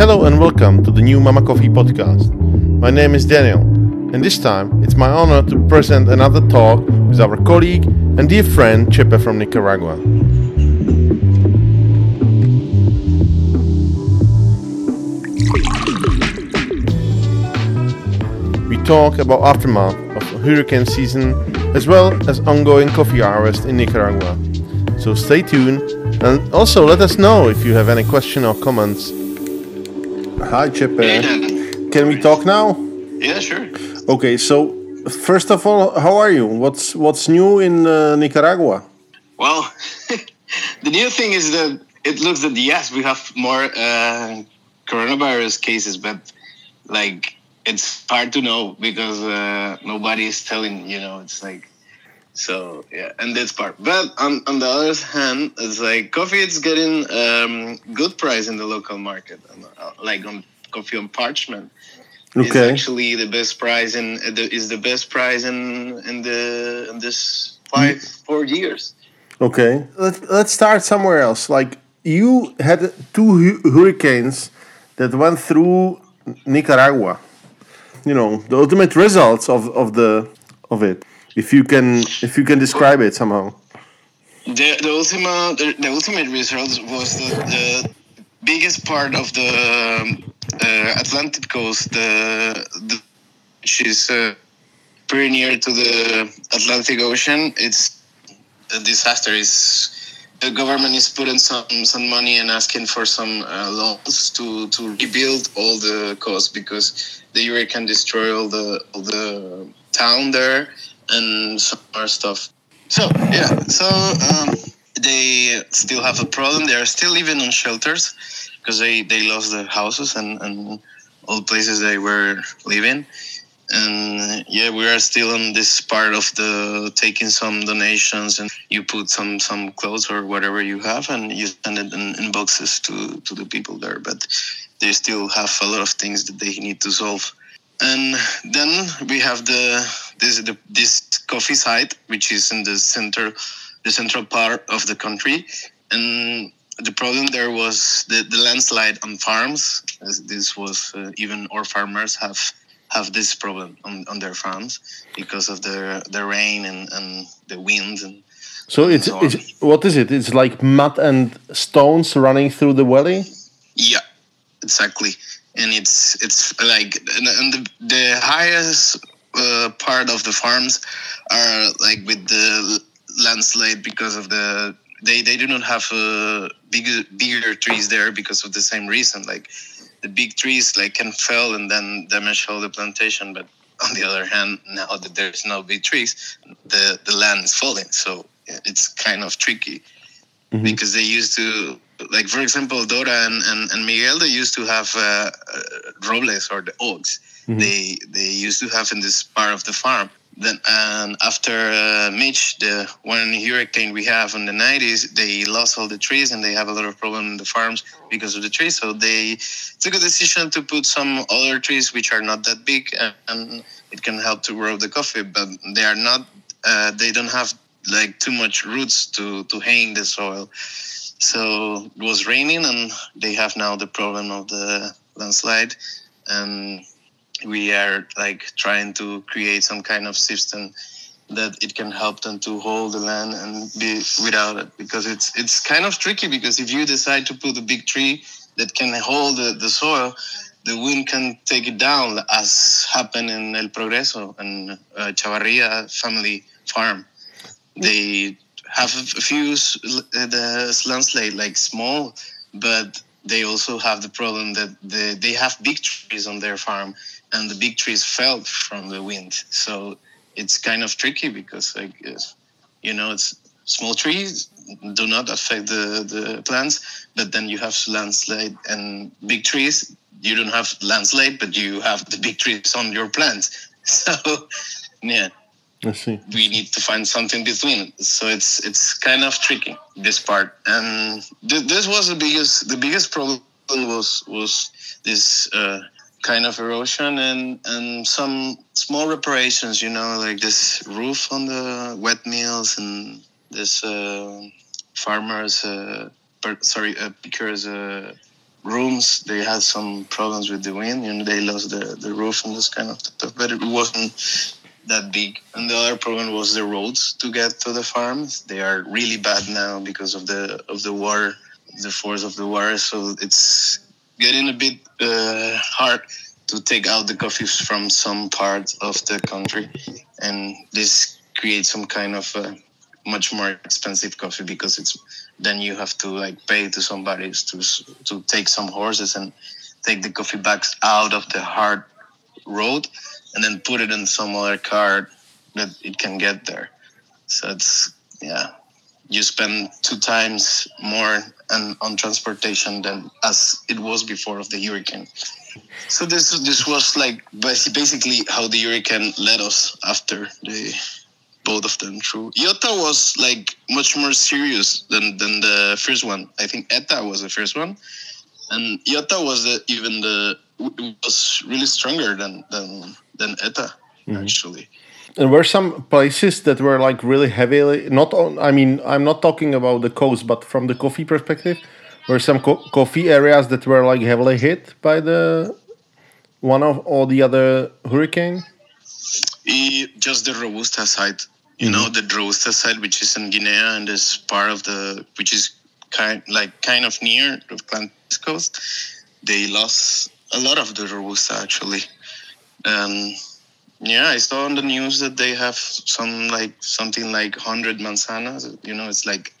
Hello and welcome to the new Mama Coffee podcast. My name is Daniel, and this time it's my honor to present another talk with our colleague and dear friend Chepe from Nicaragua. We talk about aftermath of hurricane season as well as ongoing coffee harvest in Nicaragua. So stay tuned and also let us know if you have any question or comments. Hi Chepe. Hey, Dan. Can we talk now? Yeah, sure. Okay, so first of all, how are you? What's what's new in uh, Nicaragua? Well, the new thing is that it looks that yes, we have more uh, coronavirus cases, but like it's hard to know because uh, nobody is telling. You know, it's like so yeah, and that's part. But on on the other hand, it's like coffee. It's getting um, good price in the local market, uh, like on coffee on parchment. It's actually the best price in uh, the, is the best price in in the in this five four years. Okay, let's let's start somewhere else. Like you had two hu- hurricanes that went through Nicaragua. You know the ultimate results of, of the of it. If you can if you can describe it somehow. The the ultimate the, the ultimate result was the, the biggest part of the um, uh, Atlantic coast, the, the is uh, pretty near to the Atlantic Ocean. It's a disaster. Is the government is putting some some money and asking for some uh, loans to to rebuild all the coast because the hurricane destroyed all the all the town there and some stuff. So yeah, so um, they still have a problem. They are still living on shelters because they, they lost their houses and, and all places they were living. And yeah, we are still on this part of the taking some donations and you put some some clothes or whatever you have and you send it in, in boxes to, to the people there. But they still have a lot of things that they need to solve and then we have the this the, this coffee site which is in the center the central part of the country and the problem there was the, the landslide on farms As this was uh, even our farmers have have this problem on, on their farms because of the the rain and, and the wind and So it's So- it's what is it? It's like mud and stones running through the valley. Yeah, exactly. And it's it's like and the, the highest uh, part of the farms are like with the landslide because of the they they do not have uh, bigger bigger trees there because of the same reason. Like the big trees like can fell and then damage all the plantation, but on the other hand, now that there's no big trees, the the land is falling. So it's kind of tricky because they used to like for example dora and, and, and miguel they used to have uh, uh, robles or the oaks they they used to have in this part of the farm. Then and after uh, mitch the one hurricane we have in the 90s they lost all the trees and they have a lot of problem in the farms because of the trees. So they took a decision to put some other trees which are not that big and, and it can help to grow the coffee but they are not uh, they don't have like too much roots to to hang the soil. So it was raining and they have now the problem of the landslide. And we are like trying to create some kind of system that it can help them to hold the land and be without it. Because it's it's kind of tricky because if you decide to put a big tree that can hold the, the soil the wind can take it down as happened in El Progreso and uh, Chavarria family farm. They have a few uh, the landslide like small but they also have the problem that the, they have big trees on their farm and the big trees fell from the wind so it's kind of tricky because like you know it's small trees do not affect the, the plants but then you have landslide and big trees you don't have landslide but you have the big trees on your plants so yeah I see. we need to find something between. So it's it's kind of tricky this part, and th- this was the biggest the biggest problem was was this uh, kind of erosion and and some small reparations. You know, like this roof on the wet mills and this uh, farmers. Uh, per, sorry, uh, pickers. Uh, rooms they had some problems with the wind. You know, they lost the the roof and this kind of stuff, but it wasn't that big. And the other problem was the roads to get to the farms. They are really bad now because of the of the water, the force of the war So it's getting a bit uh, hard to take out the coffee from some parts of the country, and this creates some kind of uh, much more expensive coffee because it's then you have to like pay to somebody to to take some horses and take the coffee bags out of the hard road and then put it in some other car that it can get there. So it's yeah, you spend two times more on, on transportation than as it was before of the hurricane. So this this was like basically how the hurricane led us after the both of them through. Iota was like much more serious than than the first one. I think Eta was the first one, and Iota was the, even the was really stronger than than than Eta mm-hmm. actually. And were some places that were like really heavily not on. I mean, I'm not talking about the coast, but from the coffee perspective, were some co- coffee areas that were like heavily hit by the one of or the other hurricane. just the robusta side, you mm-hmm. know, the robusta side, which is in Guinea and is part of the, which is kind like kind of near the coast. They lost a lot of the robusta actually um, yeah, I saw on the news that they have some like something like 100 manzanas. You know, it's like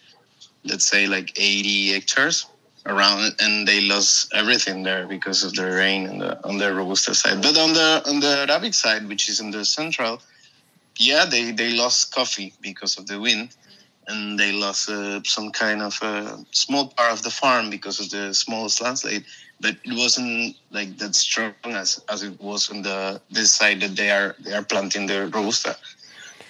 let's say like 80 hectares around and they lost everything there because of the rain and the, on the robusta side. But on the on the Arabic side, which is in the central, yeah, they they lost coffee because of the wind, and they lost uh, some kind of a small part of the farm because of the small landslide but it wasn't like that strong as, as it was on the this side that they are they are planting the robusta.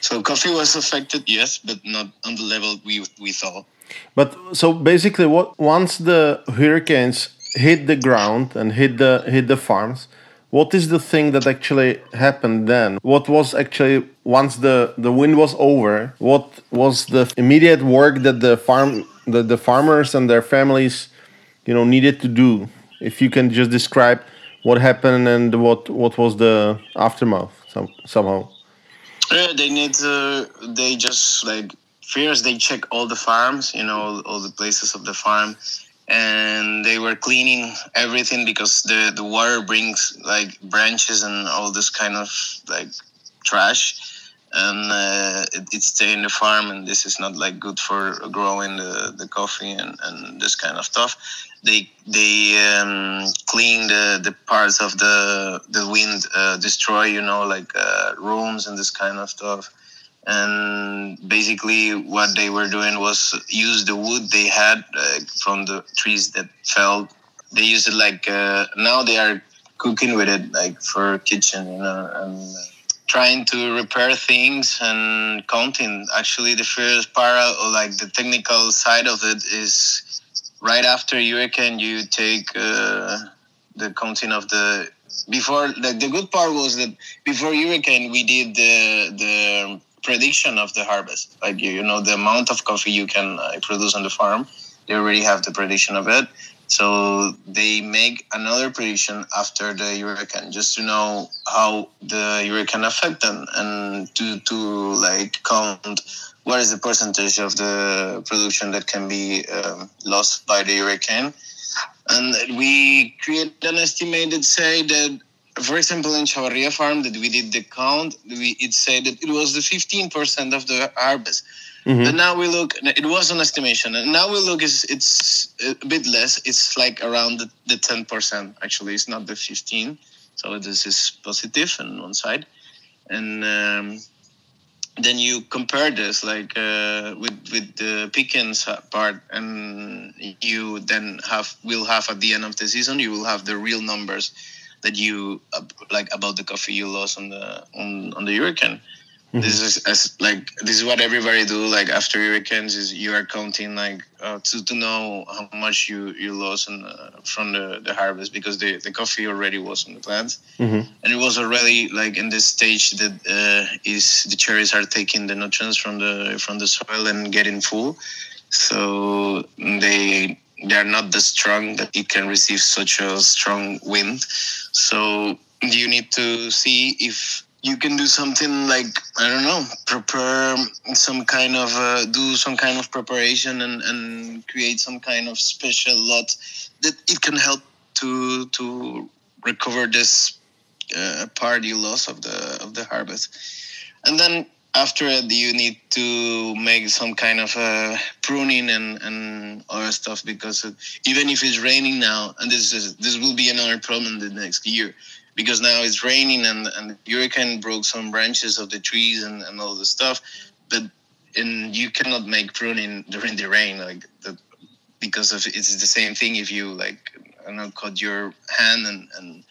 So coffee was affected, yes, but not on the level we we thought. But so basically, what once the hurricanes hit the ground and hit the hit the farms, what is the thing that actually happened then? What was actually once the the wind was over? What was the immediate work that the farm the, the farmers and their families, you know, needed to do? If you can just describe what happened and what what was the aftermath some, somehow. Yeah they need to they just like first they check all the farms you know all, all the places of the farm and they were cleaning everything because the the water brings like branches and all this kind of like trash and uh, it, it stay in the farm and this is not like good for growing the, the coffee and, and this kind of stuff. They they um, clean the, the parts of the the wind uh, destroy you know like uh, rooms and this kind of stuff. And basically what they were doing was use the wood they had from the trees that fell. They use it like uh, now they are cooking with it like for kitchen you know and uh, trying to repair things and counting. Actually the first part or like the technical side of it is right after hurricane you take uh, the counting of the before the, the good part was that before hurricane we did the the prediction of the harvest. Like you, you know the amount of coffee you can uh, produce on the farm. They already have the prediction of it so they make another prediction after the hurricane just to know how the hurricane affect them and to to like count what is the percentage of the production that can be um, lost by the hurricane. And we create an estimate that say that, for example, in Chavarria farm that we did the count, we, it said that it was the 15% of the harvest. Mm-hmm. But now we look, it was an estimation. And now we look, it's, it's a bit less. It's like around the, the 10%. Actually, it's not the 15. So this is positive on one side. And um, then you compare this like uh, with with the Pickens part, and you then have will have at the end of the season you will have the real numbers that you like about the coffee you lost on the on, on the hurricane. Mm-hmm. This is as like this is what everybody do like after hurricanes is you are counting like uh, to, to know how much you you lost in, uh, from the, the harvest because the, the coffee already was on the plants mm-hmm. and it was already like in this stage that uh, is the cherries are taking the nutrients from the from the soil and getting full so they they're not that strong that it can receive such a strong wind. So you need to see if you can do something like I don't know, prepare some kind of uh, do some kind of preparation and, and create some kind of special lot that it can help to to recover this uh, part you lost of the of the harvest, and then after it you need to make some kind of uh, pruning and and other stuff because even if it's raining now and this is this will be another problem the next year because now it's raining and and the hurricane broke some branches of the trees and, and all the stuff but and you cannot make pruning during the rain like the, because of it's the same thing if you like I know cut your hand and and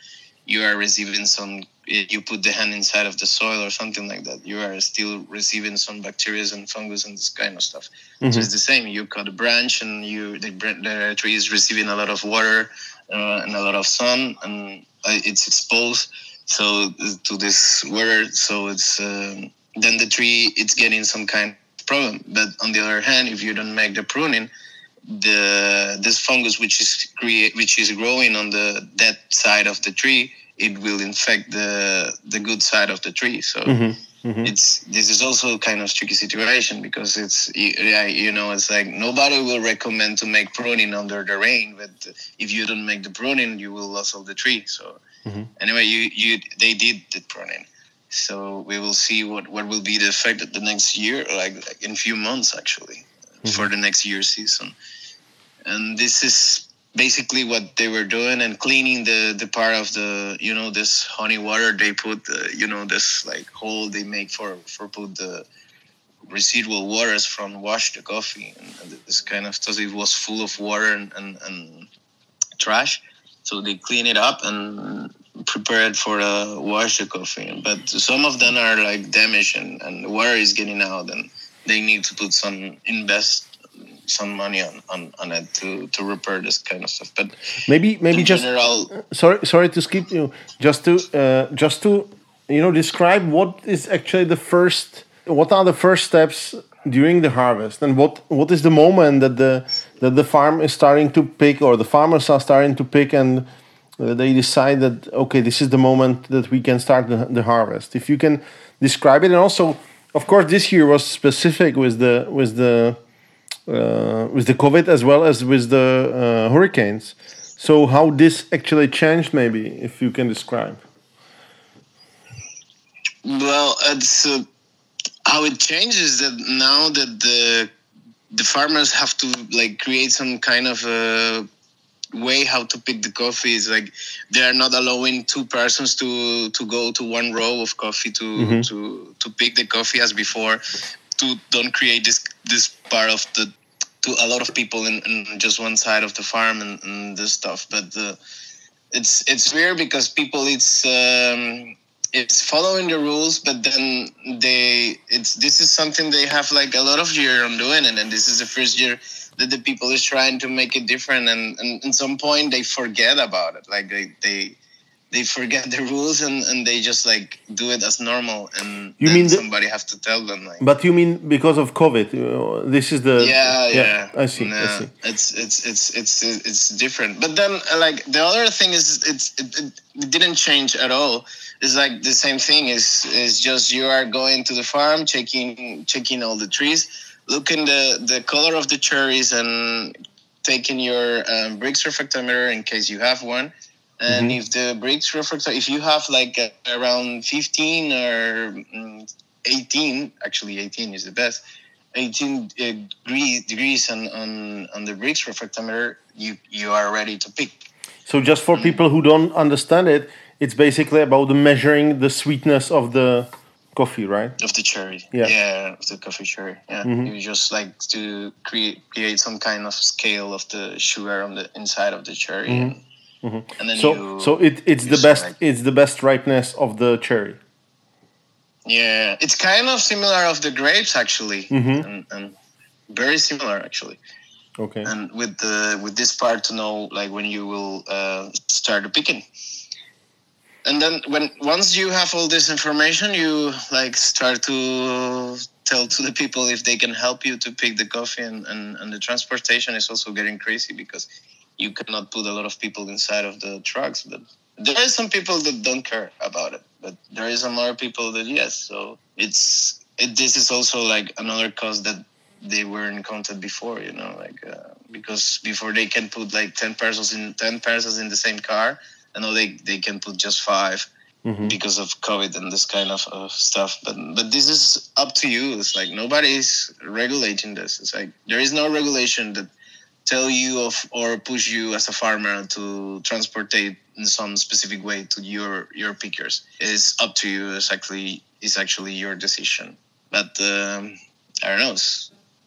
you are receiving some you put the hand inside of the soil or something like that you are still receiving some bacteria and fungus and this kind of stuff mm-hmm. so it's the same you cut a branch and you the, the tree is receiving a lot of water uh, and a lot of sun and uh, it's exposed so to this weather so it's um, then the tree it's getting some kind of problem but on the other hand if you don't make the pruning the this fungus which is create which is growing on the dead side of the tree it will infect the the good side of the tree so mm-hmm. Mm-hmm. it's this is also kind of tricky situation because it's yeah you know it's like nobody will recommend to make pruning under the rain but if you don't make the pruning you will lose all the tree so mm-hmm. anyway you you they did the pruning so we will see what what will be the effect of the next year like, like in few months actually mm-hmm. for the next year season and this is basically what they were doing and cleaning the the part of the you know this honey water they put uh, you know this like hole they make for for put the residual waters from wash the coffee and, and this kind of stuff. It was full of water and, and, and trash. So they clean it up and prepare it for uh, wash the coffee. But some of them are like damaged and, and water is getting out and they need to put some invest some money on, on, on it to, to repair this kind of stuff. But maybe maybe just general, sorry sorry to skip you. Just to uh, just to you know describe what is actually the first what are the first steps during the harvest and what what is the moment that the that the farm is starting to pick or the farmers are starting to pick and uh, they decide that okay this is the moment that we can start the, the harvest if you can describe it and also of course this year was specific with the with the with the COVID as well as with the uh, hurricanes. So how this actually changed, maybe if you can describe. Well, it's uh, how it changes that now that the the farmers have to like create some kind of a way how to pick the coffee is like they are not allowing two persons to to go to one row of coffee to mm-hmm. to to pick the coffee as before to don't create this this part of the to a lot of people in, in just one side of the farm and, and this stuff. But uh, it's it's weird because people it's um, it's following the rules, but then they it's this is something they have like a lot of year on doing it, and this is the first year that the people is trying to make it different, and and at some point they forget about it, like they they they forget the rules and, and they just like do it as normal and you mean somebody have to tell them like but you mean because of covid this is the yeah yeah, yeah. I see i see. it's it's it's it's it's different. But then like the other thing is it's it, it didn't change at all. It's like the same thing is is just you are going to the farm checking checking all the trees looking the the color of the cherries and taking your um, Brix refractometer in case you have one and mm-hmm. if the Brix refractor if you have like around 15 or mm, 18 actually 18 is the best 18 uh, degrees, degrees on, on, on the Brix refractometer you you are ready to pick. So just for mm people who don't understand it it's basically about the measuring the sweetness of the coffee right? Of the cherry. Yeah. Yeah of the coffee cherry. Yeah. Mm-hmm. you just like to create create some kind of scale of the sugar on the inside of the cherry mm-hmm. Mm-hmm. And then so you, so it, it's the best it's the best ripeness of the cherry. Yeah, it's kind of similar of the grapes actually, mm-hmm. and, and, very similar actually. Okay. And with the with this part to know like when you will uh, start the picking. And then when once you have all this information, you like start to tell to the people if they can help you to pick the coffee and, and, and the transportation is also getting crazy because you cannot put a lot of people inside of the trucks but there are some people that don't care about it but there is some other people that yes so it's it, this is also like another cost that they were contact before you know like uh, because before they can put like 10 persons in 10 persons in the same car and now they, they can put just 5 mm-hmm. because of covid and this kind of, of stuff but but this is up to you it's like nobody's regulating this it's like there is no regulation that tell you of or push you as a farmer to transport it in some specific way to your your pickers it's up to you it's actually it's actually your decision but um, i don't know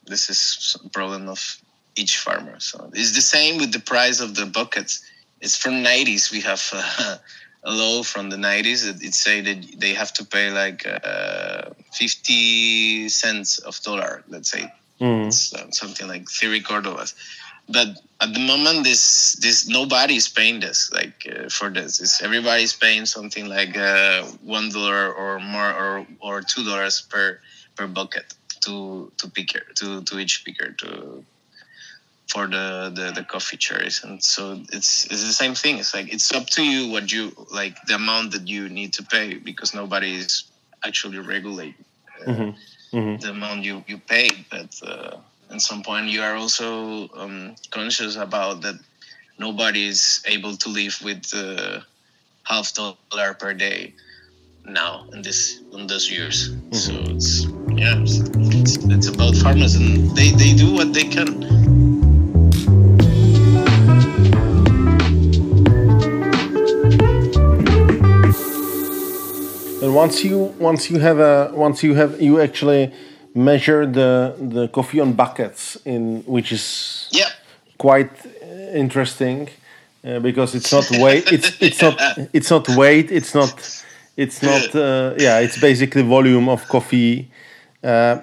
this is a problem of each farmer. So it's the same with the price of the buckets. It's from 90s. We have uh, a law from the 90s that it say that they have to pay like uh, 50 cents of dollar, let's say. Mm. It's uh, something like 30 Cordobas. But at the moment, this this nobody is paying this like uh, for this. It's everybody's paying something like uh, one dollar or more or or two dollars per per bucket to to picker to to each picker to for the, the the coffee cherries and so it's it's the same thing it's like it's up to you what you like the amount that you need to pay because nobody is actually regulating uh, mm-hmm. Mm-hmm. the amount you you pay but uh, at some point you are also um, conscious about that nobody is able to live with uh, half dollar per day now in this in those years mm-hmm. so it's yeah it's, it's about farmers and they they do what they can And once you once you have a once you have you actually measure the the coffee on buckets in which is yeah. quite interesting uh, because it's not weight it's it's not it's not weight it's not it's not uh, yeah it's basically volume of coffee uh,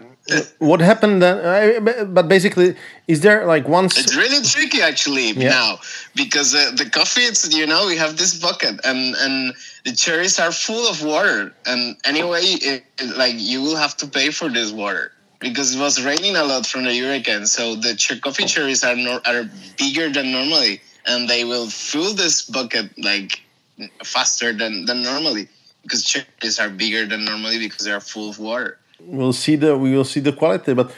what happened then? but basically, is there like once? It's really tricky actually yeah. now because uh, the coffee, it's you know, we have this bucket and and the cherries are full of water, and anyway, it, it, like you will have to pay for this water because it was raining a lot from the hurricane. So the ch- coffee cherries are no, are bigger than normally, and they will fill this bucket like faster than than normally because cherries are bigger than normally because they are full of water we'll see the we will see the quality but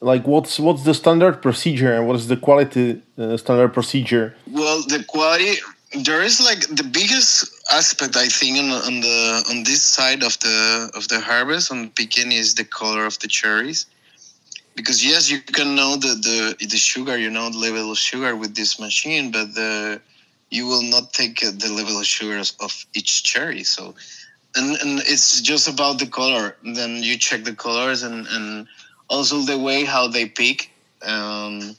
like what's what's the standard procedure and what is the quality uh, standard procedure? Well the quality there is like the biggest aspect i think on, on the on this side of the of the harvest on picking is the color of the cherries. Because yes you can know the the, the sugar you know the level of sugar with this machine but the you will not take the level of sugar of each cherry. So and and it's just about the color. Then you check the colors and and also the way how they pick. Um,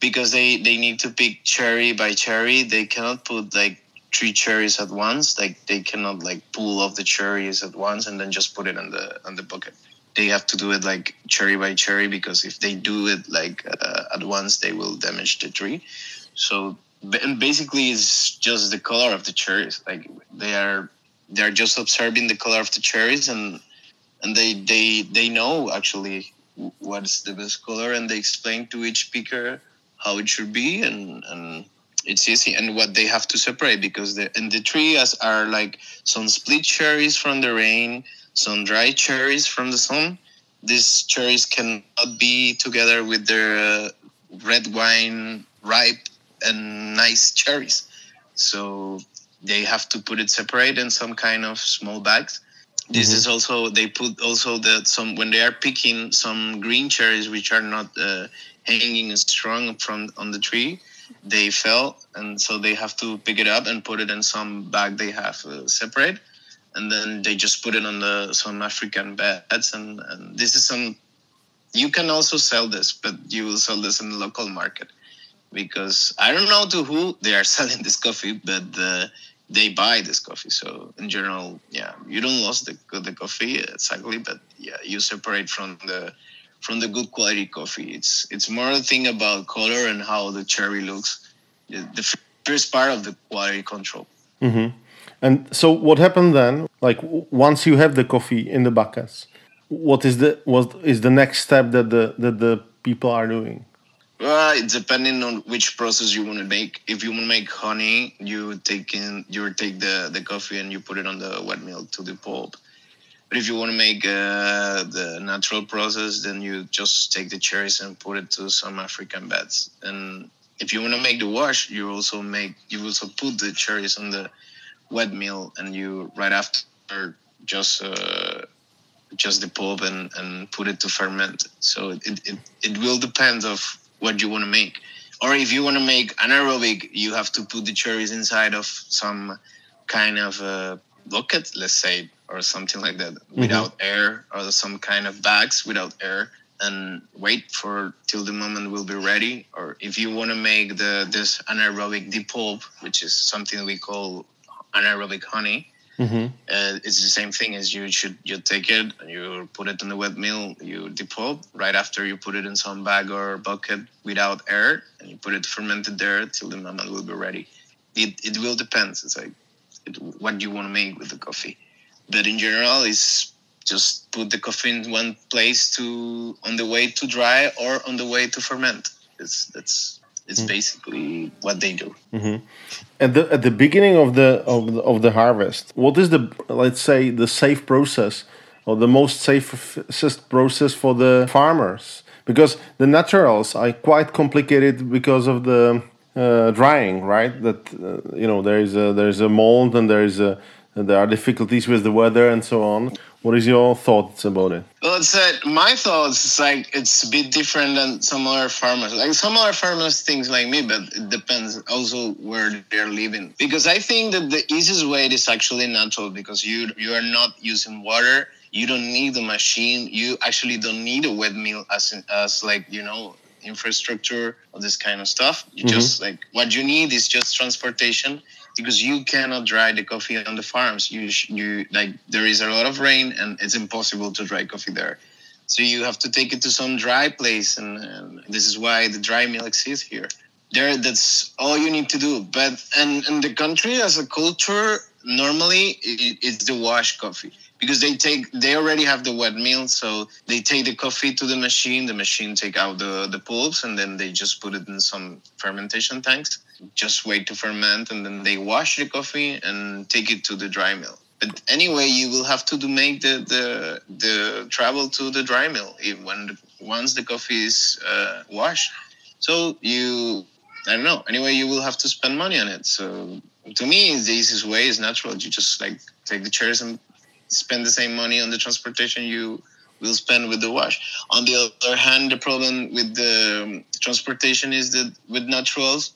because they they need to pick cherry by cherry. They cannot put like three cherries at once. Like they cannot like pull off the cherries at once and then just put it on the on the bucket. They have to do it like cherry by cherry because if they do it like uh, at once, they will damage the tree. So and basically, it's just the color of the cherries. Like they are they're just observing the color of the cherries and and they they they know actually what's the best color and they explain to each picker how it should be and and it's easy and what they have to separate because the and the trees are like some split cherries from the rain some dry cherries from the sun. These cherries cannot be together with their uh, red wine ripe and nice cherries. So they have to put it separate in some kind of small bags. This mm-hmm. is also they put also that some when they are picking some green cherries which are not uh, hanging strong from on the tree they fell and so they have to pick it up and put it in some bag they have uh, separate. And then they just put it on the some african beds and, and this is some you can also sell this but you will sell this in the local market. Because I don't know to who they are selling this coffee, but uh, they buy this coffee. So in general, yeah, you don't lose the the coffee exactly, but yeah, you separate from the from the good quality coffee. It's it's more a thing about color and how the cherry looks. The first part of the quality control. Mm-hmm. And so what happened then? Like once you have the coffee in the buckets, what is the what is the next step that the that the people are doing? Well, it's depending on which process you want to make. If you want to make honey, you take in you take the the coffee and you put it on the wet mill to the pulp. But if you want to make uh, the natural process, then you just take the cherries and put it to some African beds. And if you want to make the wash, you also make you also put the cherries on the wet mill, and you right after just uh, just the pulp and, and put it to ferment. So it, it, it will depend of what you want to make. Or if you want to make anaerobic, you have to put the cherries inside of some kind of a bucket, let's say, or something like that, mm-hmm. without air, or some kind of bags without air, and wait for till the moment will be ready. Or if you want to make the this anaerobic depulp, which is something we call anaerobic honey, Mm-hmm. Uh, it's the same thing as you should you take it and you put it in the wet mill you depulp right after you put it in some bag or bucket without air and you put it fermented there till the moment will be ready. It, it will depend. It's like it, what you want to make with the coffee. But in general is just put the coffee in one place to on the way to dry or on the way to ferment. It's that's it's mm. basically what they do. Mm-hmm. At the at the beginning of the, of the of the harvest, what is the let's say the safe process or the most safest process for the farmers? Because the naturals are quite complicated because of the uh, drying, right? That uh, you know there is a there is a mold and there is a there are difficulties with the weather and so on. What is your thoughts about it? Well, it's that my thoughts like it's a bit different than some other farmers. Like some other farmers think like me, but it depends also where they're living. Because I think that the easiest way is actually natural because you you are not using water. You don't need a machine. You actually don't need a wet mill as in, as like you know infrastructure or this kind of stuff. You mm-hmm. just like what you need is just transportation because you cannot dry the coffee on the farms. You you like there is a lot of rain and it's impossible to dry coffee there. So you have to take it to some dry place, and, and this is why the dry mill exists here. There, that's all you need to do. But and in the country as a culture, normally it, it's the wash coffee because they take they already have the wet mill so they take the coffee to the machine the machine take out the the pulps and then they just put it in some fermentation tanks. Just wait to ferment and then they wash the coffee and take it to the dry mill. But anyway you will have to do make the the, the travel to the dry mill when once the coffee is uh, washed. So you i don't know. Anyway you will have to spend money on it. So to me the easiest way is natural. You just like take the chairs and spend the same money on the transportation you will spend with the wash. On the other hand, the problem with the um, transportation is that with naturals,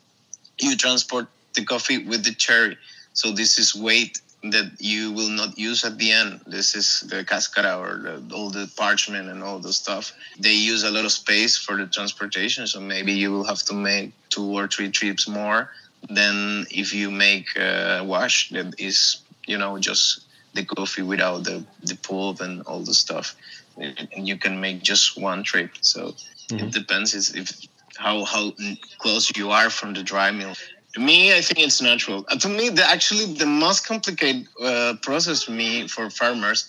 you transport the coffee with the cherry. So this is weight that you will not use at the end. This is the cascara or the, all the parchment and all the stuff. They use a lot of space for the transportation, so maybe you will have to make two or three trips more than if you make a wash that is, you know, just the coffee without the, the pulp and all the stuff. And you can make just one trip. So mm-hmm. it depends if how how close you are from the dry mill. To me, I think it's natural. Uh, to me, the actually the most complicated uh, process for me for farmers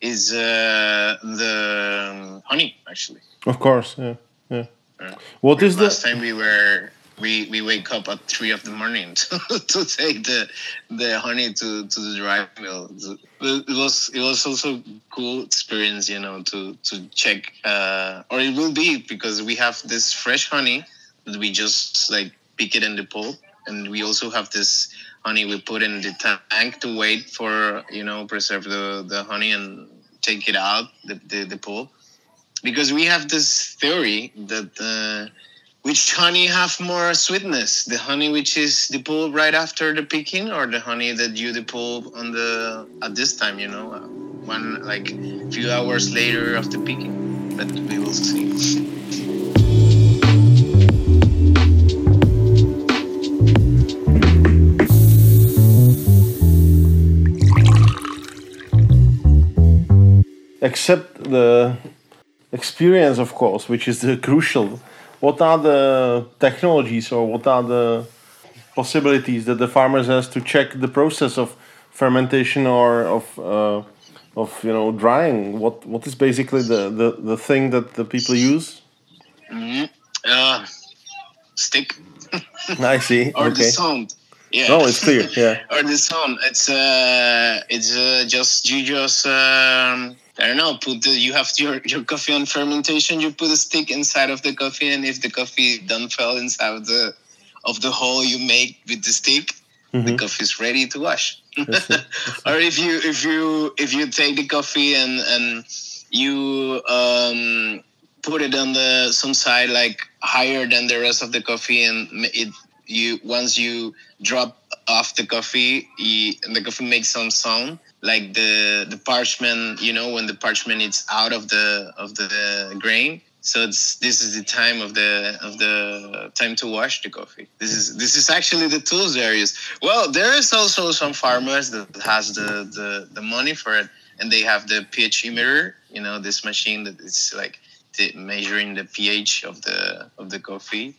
is uh, the honey. Actually, of course, yeah, yeah. Uh, what is the last time we were we we wake up at three of the morning to, to take the the honey to to the dry mill. It was it was also cool experience, you know, to to check. Uh, or it will be because we have this fresh honey that we just like pick it in the pulp, and we also have this honey we put in the tank to wait for you know preserve the the honey and take it out the the, the because we have this theory that. Uh, which honey have more sweetness? The honey which is depulp right after the picking or the honey that you depulp on the at this time you know uh, one like a few hours later of the picking? But we will see. Except the experience of course which is the crucial what are the technologies or what are the possibilities that the farmers has to check the process of fermentation or of uh, of you know drying? What what is basically the the, the thing that the people use? hmm Uh, stick I see. or the okay. sound. Yeah. No, it's clear. Yeah. or the sound. It's uh, it's uh, just you just um, I don't know. Put the, you have your your coffee on fermentation. You put a stick inside of the coffee, and if the coffee don't fall inside of the of the hole you make with the stick, the Mhm. coffee is ready to wash. I see. or if you if you if you take the coffee and and you um, put it on the some side like higher than the rest of the coffee and it you once you drop off the coffee you, and the coffee makes some sound like the the parchment you know when the parchment is out of the of the grain. So it's this is the time of the of the time to wash the coffee. This is this is actually the tools is well there is also some farmers that has the the, the money for it and they have the pH meter you know this machine that is like the, measuring the pH of the of the coffee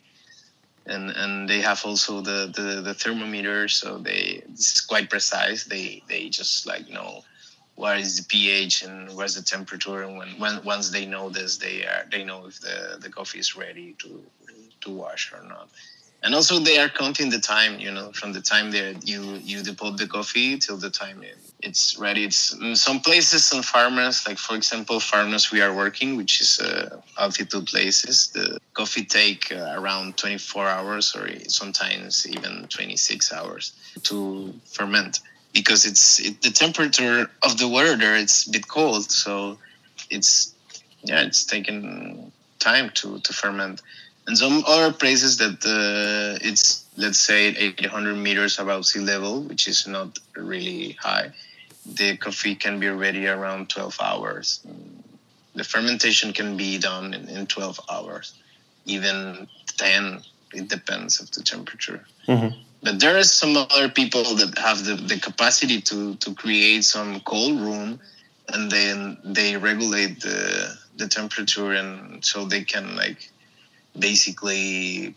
and and they have also the, the the thermometer so they is quite precise. They they just like know what is the pH and where's the temperature and when, when once they know this they are they know if the the coffee is ready to to wash or not and also they are counting the time you know from the time that you you depulp the coffee till the time it, it's ready. It's some places some farmers like for example farmers we are working which is uh, altitude places the coffee take uh, around 24 hours or sometimes even 26 hours to ferment because it's it, the temperature of the water there it's a bit cold. So it's yeah it's taking time to to ferment and some other places that uh, it's let's say 800 meters above sea level which is not really high the coffee can be ready around 12 hours the fermentation can be done in, in 12 hours even 10 it depends of the temperature Mhm. but there are some other people that have the, the capacity to to create some cold room and then they regulate the the temperature and so they can like basically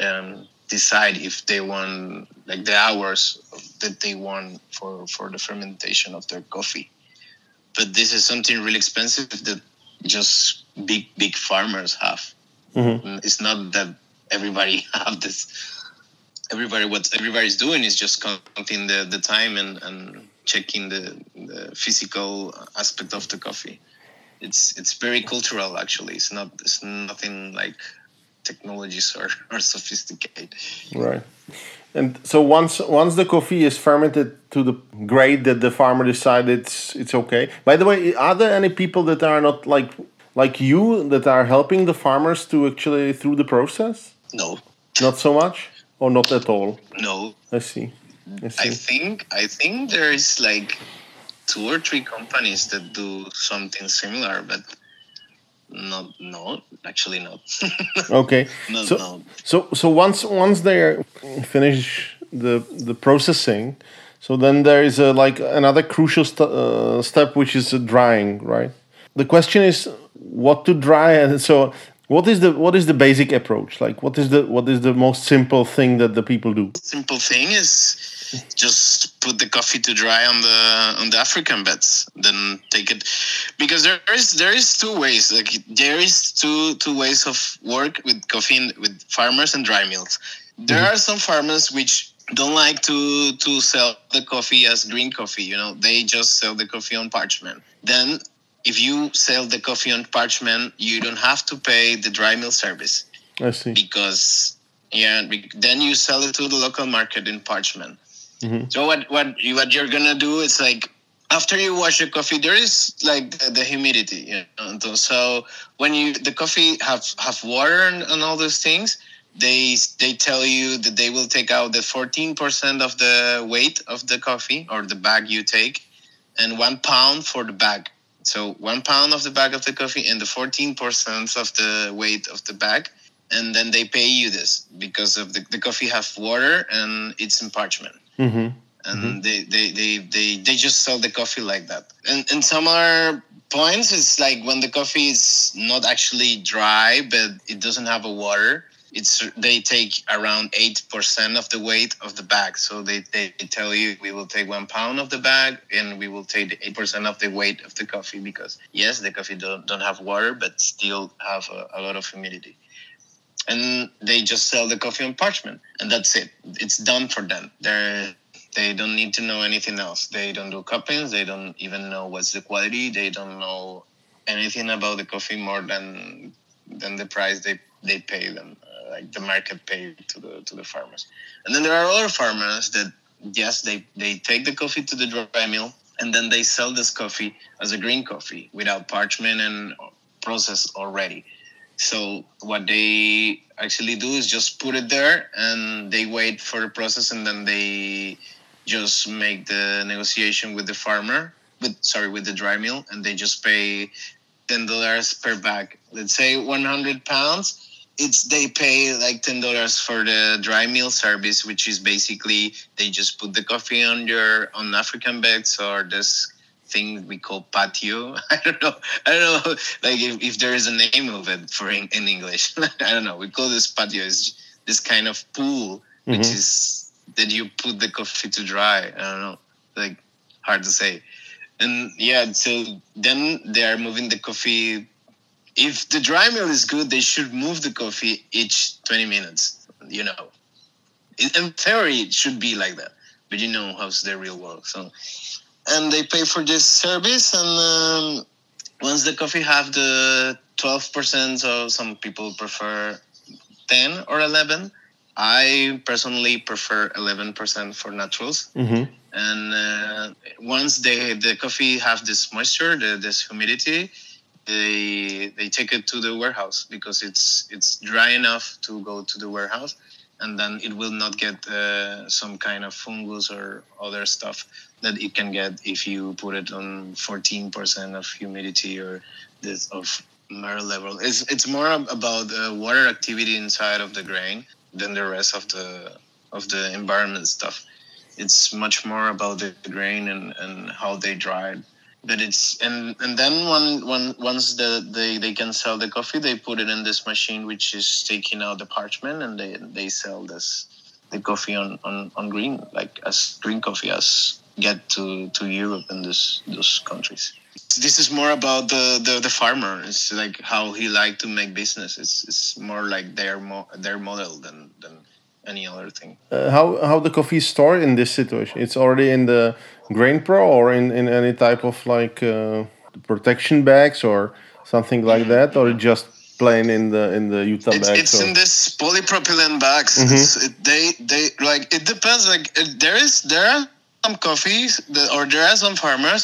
um, decide if they want like the hours that they want for for the fermentation of their coffee. But this is something really expensive that just big big farmers have. Mhm. Mm, it's not that everybody have this. Everybody what everybody's doing is just counting the, the time and, and checking the, the physical aspect of the coffee it's it's very cultural actually it's not it's nothing like technologies or, or sophisticated Right. And so once once the coffee is fermented to the grade that the farmer decided it's it's okay. By the way, are there any people that are not like like you that are helping the farmers to actually through the process? no Not so much, or not at all. no I see. I I think I think there is like two or three companies that do something similar, but not no, actually not. Okay. no, So no. so so once once they finish the the processing, so then there is a like another crucial st- uh, step which is drying, right? The question is what to dry, and so what is the what is the basic approach? Like what is the what is the most simple thing that the people do? Simple thing is just put the coffee to dry on the on the African beds, then take it because there is there is two ways. Like there is two two ways of work with coffee with farmers and dry mills. There mm-hmm. are some farmers which don't like to to sell the coffee as green coffee. You know, they just sell the coffee on parchment. Then if you sell the coffee on parchment, you don't have to pay the dry mill service I see. because yeah, then you sell it to the local market in parchment. Mhm. So what what what you're gonna do is like after you wash the coffee, there is like the, the humidity. You know? So when you the coffee have have water and, and all those things, they they tell you that they will take out the 14% of the weight of the coffee or the bag you take, and one pound for the bag. So one pound of the bag of the coffee and the 14% of the weight of the bag and then they pay you this because of the, the coffee have water and it's in parchment hmm and they, they, they, they, they just sell the coffee like that and, and some other points it's like when the coffee is not actually dry but it doesn't have a water it's they take around eight percent of the weight of the bag. So they, they tell you we will take one pound of the bag and we will take eight percent of the weight of the coffee because yes, the coffee don't, don't have water but still have a, a lot of humidity. And they just sell the coffee on parchment and that's it. It's done for them. They're they don't need to know anything else. They don't do cuppings. They don't even know what's the quality. They don't know anything about the coffee more than than the price they they pay them uh, like the market pay to the to the farmers. And then there are other farmers that yes, they they take the coffee to the dry mill and then they sell this coffee as a green coffee without parchment and process already. So what they actually do is just put it there and they wait for the process and then they just make the negotiation with the farmer with sorry with the dry mill and they just pay ten dollars per bag. Let's say one hundred pounds it's they pay like ten dollars for the dry mill service, which is basically they just put the coffee on your on African beds or this thing we call patio. I don't know. I don't know like if, if there is a name of it for in, in English. I don't know. We call this patio. It's this kind of pool mm-hmm. which is that you put the coffee to dry. I don't know. Like hard to say. And yeah, so then they are moving the coffee if the dry mill is good, they should move the coffee each 20 minutes. You know, in theory, it should be like that, but you know how's the real world. So, and they pay for this service, and um, once the coffee have the 12%, so some people prefer 10 or 11. I personally prefer 11% for naturals. Mm-hmm. And uh, once they the coffee have this moisture, the, this humidity, they they take it to the warehouse because it's it's dry enough to go to the warehouse and then it will not get uh, some kind of fungus or other stuff that it can get if you put it on 14% of humidity or this of air level. It's it's more about the water activity inside of the grain than the rest of the of the environment stuff. It's much more about the grain and and how they dry but it's and and then when when once the they, they can sell the coffee they put it in this machine which is taking out the parchment and they they sell this the coffee on on, on green like as green coffee as get to to europe and this those countries this is more about the, the, the farmer. It's like how he like to make business. It's, it's more like their mo- their model than, than any other thing. Uh, how how the coffee is stored in this situation? It's already in the Grain Pro or in, in any type of like uh, protection bags or something like that, or just plain in the in the Utah it's, bags? It's or? in this polypropylene bags. Mm-hmm. It, they they like it depends. Like there is there are some coffees that, or there are some farmers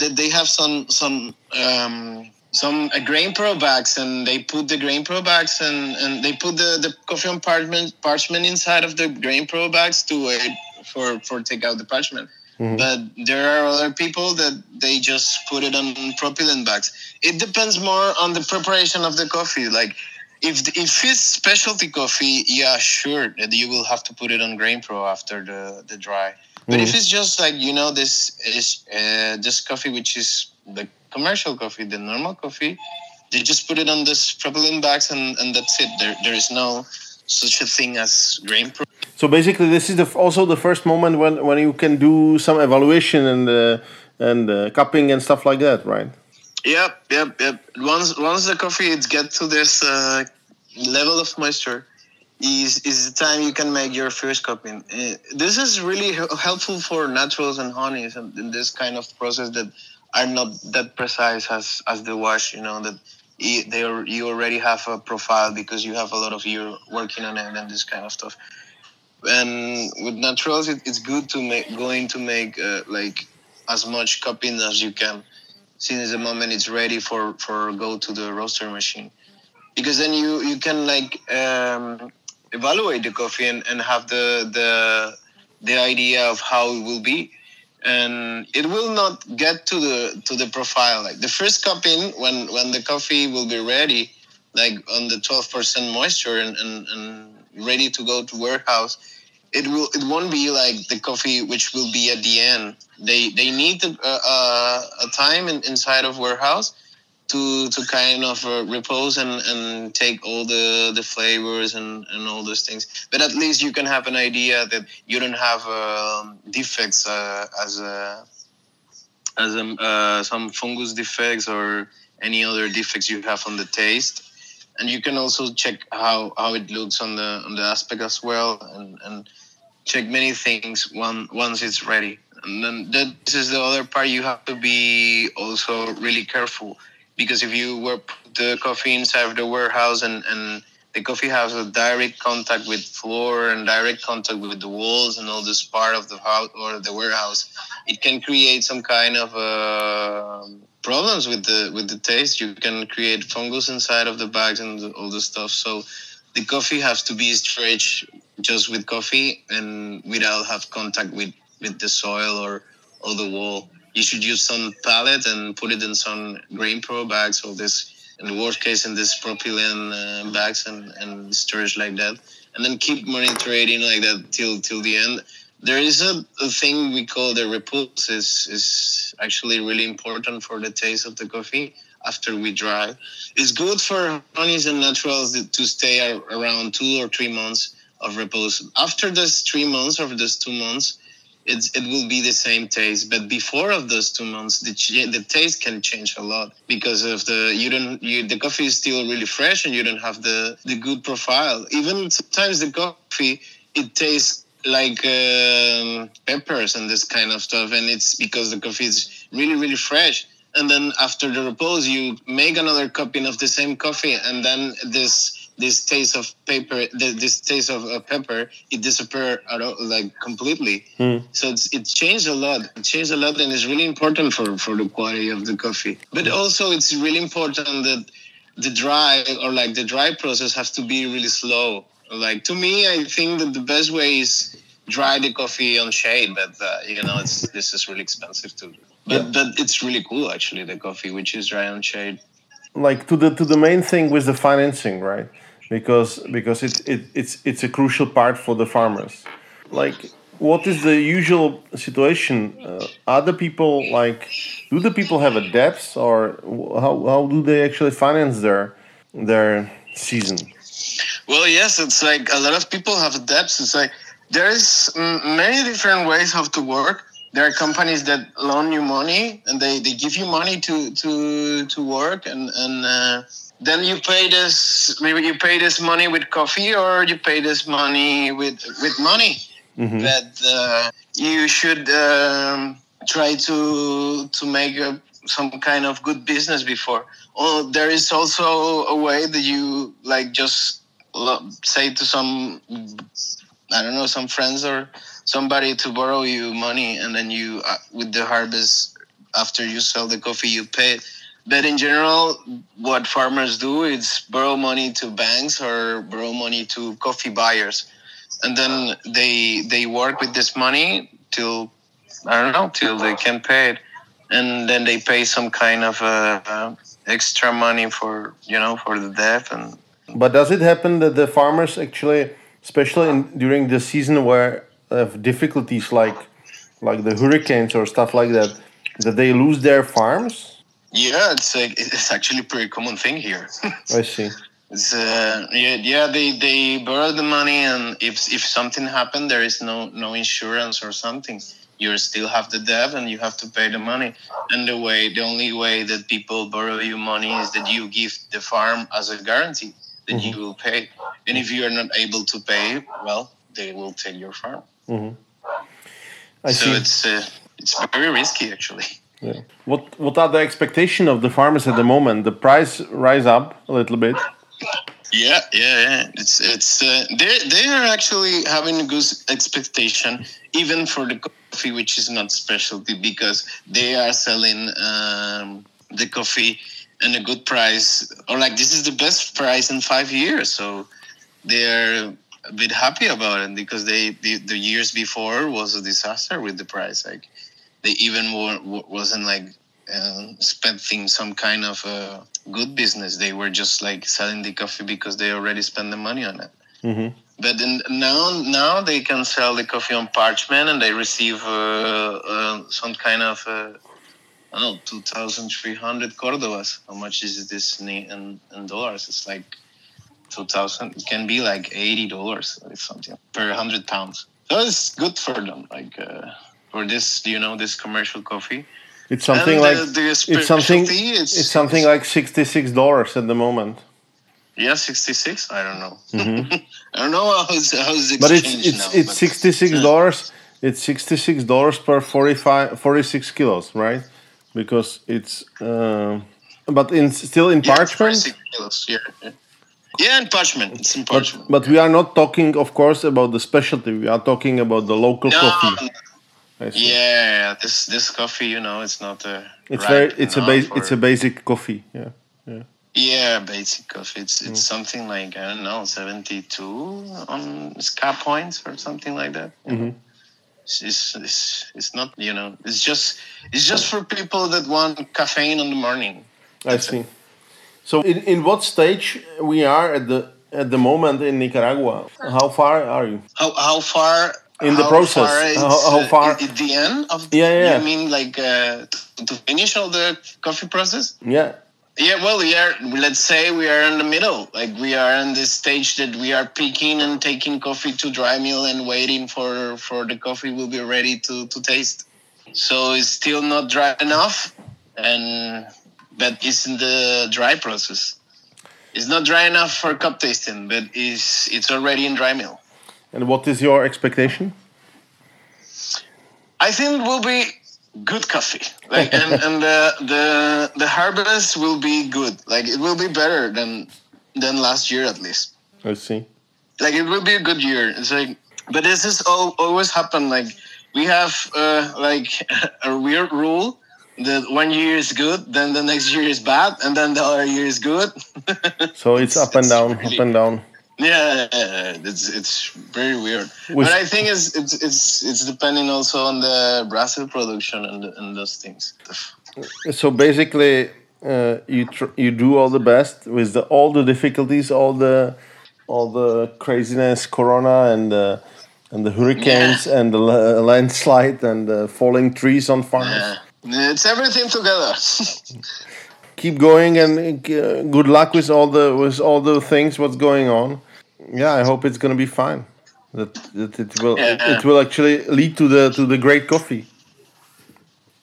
that they have some some um, some uh, grain pro bags and they put the grain pro bags and, and they put the, the coffee on parchment parchment inside of the grain pro bags to wait for for take out the parchment Mm-hmm. But there are other people that they just put it on propylene bags. It depends more on the preparation of the coffee. Like if if it's specialty coffee, yeah, sure, that you will have to put it on Grain Pro after the the dry. But mm-hmm. if it's just like you know this is uh, this coffee which is the commercial coffee, the normal coffee, they just put it on this propylene bags and and that's it. There there is no such a thing as Grain Pro. So basically, this is the, also the first moment when, when you can do some evaluation and uh, and uh, cupping and stuff like that, right? Yep, yep, yep. Once once the coffee it gets to this uh, level of moisture, is is the time you can make your first cupping. Uh, this is really helpful for naturals and honeys and in this kind of process that are not that precise as as the wash. You know that they are, you already have a profile because you have a lot of year working on it and this kind of stuff and with naturals it, it's good to make going to make uh, like as much cupping as you can since the moment it's ready for for go to the roaster machine because then you you can like um, evaluate the coffee and, and have the the the idea of how it will be and it will not get to the to the profile. Like the first cupping when when the coffee will be ready like on the 12% moisture and, and, and ready to go to warehouse it will it won't be like the coffee which will be at the end. They they need a, a, a time in, inside of warehouse to to kind of uh, repose and and take all the the flavors and and all those things. But at least you can have an idea that you don't have um, defects uh, as a as a, uh, some fungus defects or any other defects you have on the taste. And you can also check how how it looks on the on the aspect as well and and check many things one once it's ready. And then this is the other part you have to be also really careful because if you were the coffee inside of the warehouse and and the coffee has a direct contact with floor and direct contact with the walls and all this part of the house or the warehouse it can create some kind of uh, problems with the with the taste. You can create fungus inside of the bags and all the stuff. So the coffee has to be stretched just with coffee and without have contact with with the soil or or the wall you should use some pallet and put it in some grain pro bags or this in the worst case in this propylene uh, bags and, and storage like that. And then keep monitoring like that till till the end. There is a, a thing we call the repose is is actually really important for the taste of the coffee after we dry. It's good for honeys and naturals to stay around two or three months of repose after this three months or those two months it's, it will be the same taste but before of those two months the, the taste can change a lot because of the you don't you the coffee is still really fresh and you don't have the the good profile. Even sometimes the coffee it tastes like um, peppers and this kind of stuff and it's because the coffee is really really fresh. And then after the repose you make another cupping of the same coffee and then this this taste of paper, this taste of uh, pepper, it disappeared like completely. Mm. So it's it changed a lot. It changed a lot, and it's really important for for the quality of the coffee. But also, it's really important that the dry or like the dry process has to be really slow. Like to me, I think that the best way is dry the coffee on shade, but uh, you know, it's this is really expensive too. But yeah. but it's really cool actually the coffee which is dry on shade. Like to the to the main thing with the financing, right? Because because it, it it's it's a crucial part for the farmers. Like, what is the usual situation? Uh, other people like, do the people have a debt, or how how do they actually finance their their season? Well, yes, it's like a lot of people have debts. It's like there's many different ways how to work. There are companies that loan you money and they, they give you money to to to work and and. Uh, then you pay this maybe you pay this money with coffee or you pay this money with with money. Mm-hmm. that uh, you should um, try to to make a, some kind of good business before. Or there is also a way that you like just say to some i don't know some friends or somebody to borrow you money and then you uh, with the harvest after you sell the coffee you pay it but in general, what farmers do is borrow money to banks or borrow money to coffee buyers, and then they they work with this money till I don't know till they can pay it, and then they pay some kind of uh, uh, extra money for you know for the debt and. But does it happen that the farmers actually, especially in, during the season where have difficulties like like the hurricanes or stuff like that, that they lose their farms? Yeah, it's a, it's actually a pretty common thing here. I see. It's, uh, yeah, yeah, they, they borrow the money, and if if something happened, there is no no insurance or something. You still have the debt, and you have to pay the money. And the way, the only way that people borrow you money is that you give the farm as a guarantee that mm-hmm. you will pay. And if you are not able to pay, well, they will take your farm. Mm-hmm. So see. it's uh, it's very risky, actually. Yeah. What What are the expectation of the farmers at the moment? The price rise up a little bit. Yeah, yeah, yeah. It's it's uh, they they are actually having a good expectation even for the coffee, which is not specialty, because they are selling um, the coffee in a good price, or like this is the best price in five years. So they are a bit happy about it because they the, the years before was a disaster with the price. Like they even were, wasn't like uh, spending some kind of uh, good business. They were just like selling the coffee because they already spent the money on it. Mm-hmm. But then now, now they can sell the coffee on parchment, and they receive uh, uh some kind of uh, I don't know, 2,300 Cordobas. How much is this in, in, in dollars? It's like 2,000. It can be like $80 or something per 100 pounds. So it's good for them. Like uh, for this, you know, this commercial coffee. It's something And like the- the it's something is- it's something like sixty six dollars at the moment. Yeah, 66. I don't know. I don't know how's, how's Mm-hmm. But it's it's now. it's but- sixty six dollars. It's sixty six dollars per 45, 46 kilos, right? Because it's uh, but in still in Yeah, parchment. kilos, Yeah, yeah. Yeah, in parchment. It's in But, parchment. but we are not talking, of course, about the specialty. We are talking about the local No, coffee. I Yeah, this this coffee, you know, it's not a. It's very it's a base. base it's a basic coffee. Yeah. yeah Yeah, basic coffee. It's Mm. it's something like I don't know seventy two on SCA points or something like that. Mm-hmm. It's, it's, it's, it's not you know it's just it's just for people that want caffeine in the morning. I see. So in, in what stage we are at the at the moment in Nicaragua? How far are you? How how far In the how process, Far how- how uh, far- at the end of Yeah, yeah, yeah. You mean like uh, to, to finish all the coffee process? Yeah. Yeah, well, we are. Let's say we are in the middle. Like we are in this stage that we are picking and taking coffee to dry mill and waiting for for the coffee will be ready to to taste. So it's still not dry enough, and but it's in the dry process. It's not dry enough for cup tasting, but it's it's already in dry mill. And what is your expectation? I think it will be good coffee. Like and, and the the the harvest will be good. Like it will be better than than last year at least. Let's see. like it will be a good year. It's like, but this is all always happen. Like we have uh, like a weird rule that one year is good, then the next year is bad, and then the other year is good. So it's up and down, really- up and down. Yeah, it's it's very weird. We- but I think it's it's it's it's depending also on the Brazil production and and those things. So basically, uh, you tr- you do all the best with the, all the difficulties, all the all the craziness, Corona and the and the hurricanes and the la- landslide and the falling trees on farms. Yeah, it's everything together. Keep going and uh, good luck with all the with all the things what's going on. Yeah, I hope it's gonna be fine. That, that it will Yeah. it will actually lead to the to the great coffee.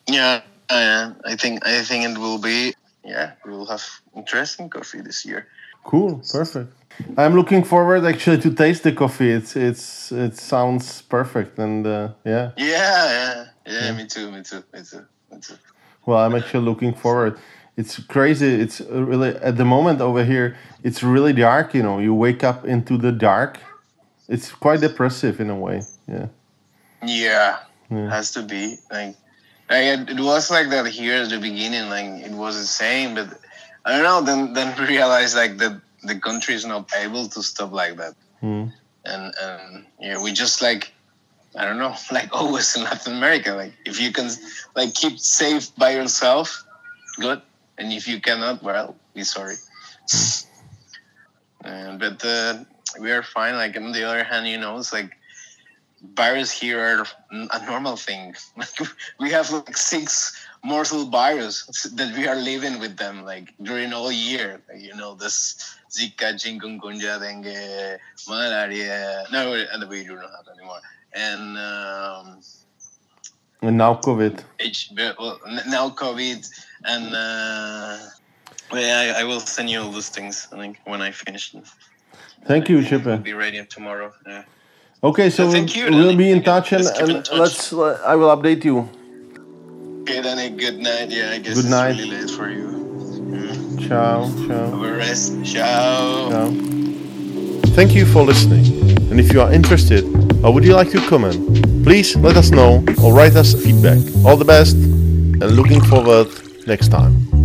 yeah, uh, I think I think it will be. Yeah, we will have interesting coffee this year. Cool, perfect. I'm looking forward actually to taste the coffee. It's it's it sounds perfect and uh, yeah. Yeah, yeah, yeah, Me too. Me too. Me too. Me too. Well, I'm actually looking forward. It's crazy. It's really at the moment over here. It's really dark. You know, you wake up into the dark. It's quite depressive in a way. Yeah. Yeah, Yeah. has to be like. Like it, was like that here at the beginning. Like it was the same, but I don't know. Then then we realized like that the country is not able to stop like that, Hmm. and and yeah, we just like I don't know, like always in Latin America. Like if you can like keep safe by yourself, good, and if you cannot, well, be sorry. Uh, but uh, we are fine. Like on the other hand, you know, it's like virus here are a normal thing. we have like six mortal virus that we are living with them like during all year. Like, you know, this Zika, chikungunya, dengue, malaria. No, and we do not have anymore. And um, And now COVID. H, well, now COVID, and uh, yeah, I, I will send you all those things. I think when I finish. them. Thank you, I'll Chepe. be ready tomorrow. Yeah. Okay, so we'll, you, we'll Danny. be in touch and, let's keep in touch. let's. uh, I will update you. Okay, then good night. Yeah, I guess Good it's night. really late for you. Mm. Ciao, ciao. Have a rest. Ciao. ciao. Thank you for listening. And if you are interested or would you like to comment, please let us know or write us feedback. All the best and looking forward next time.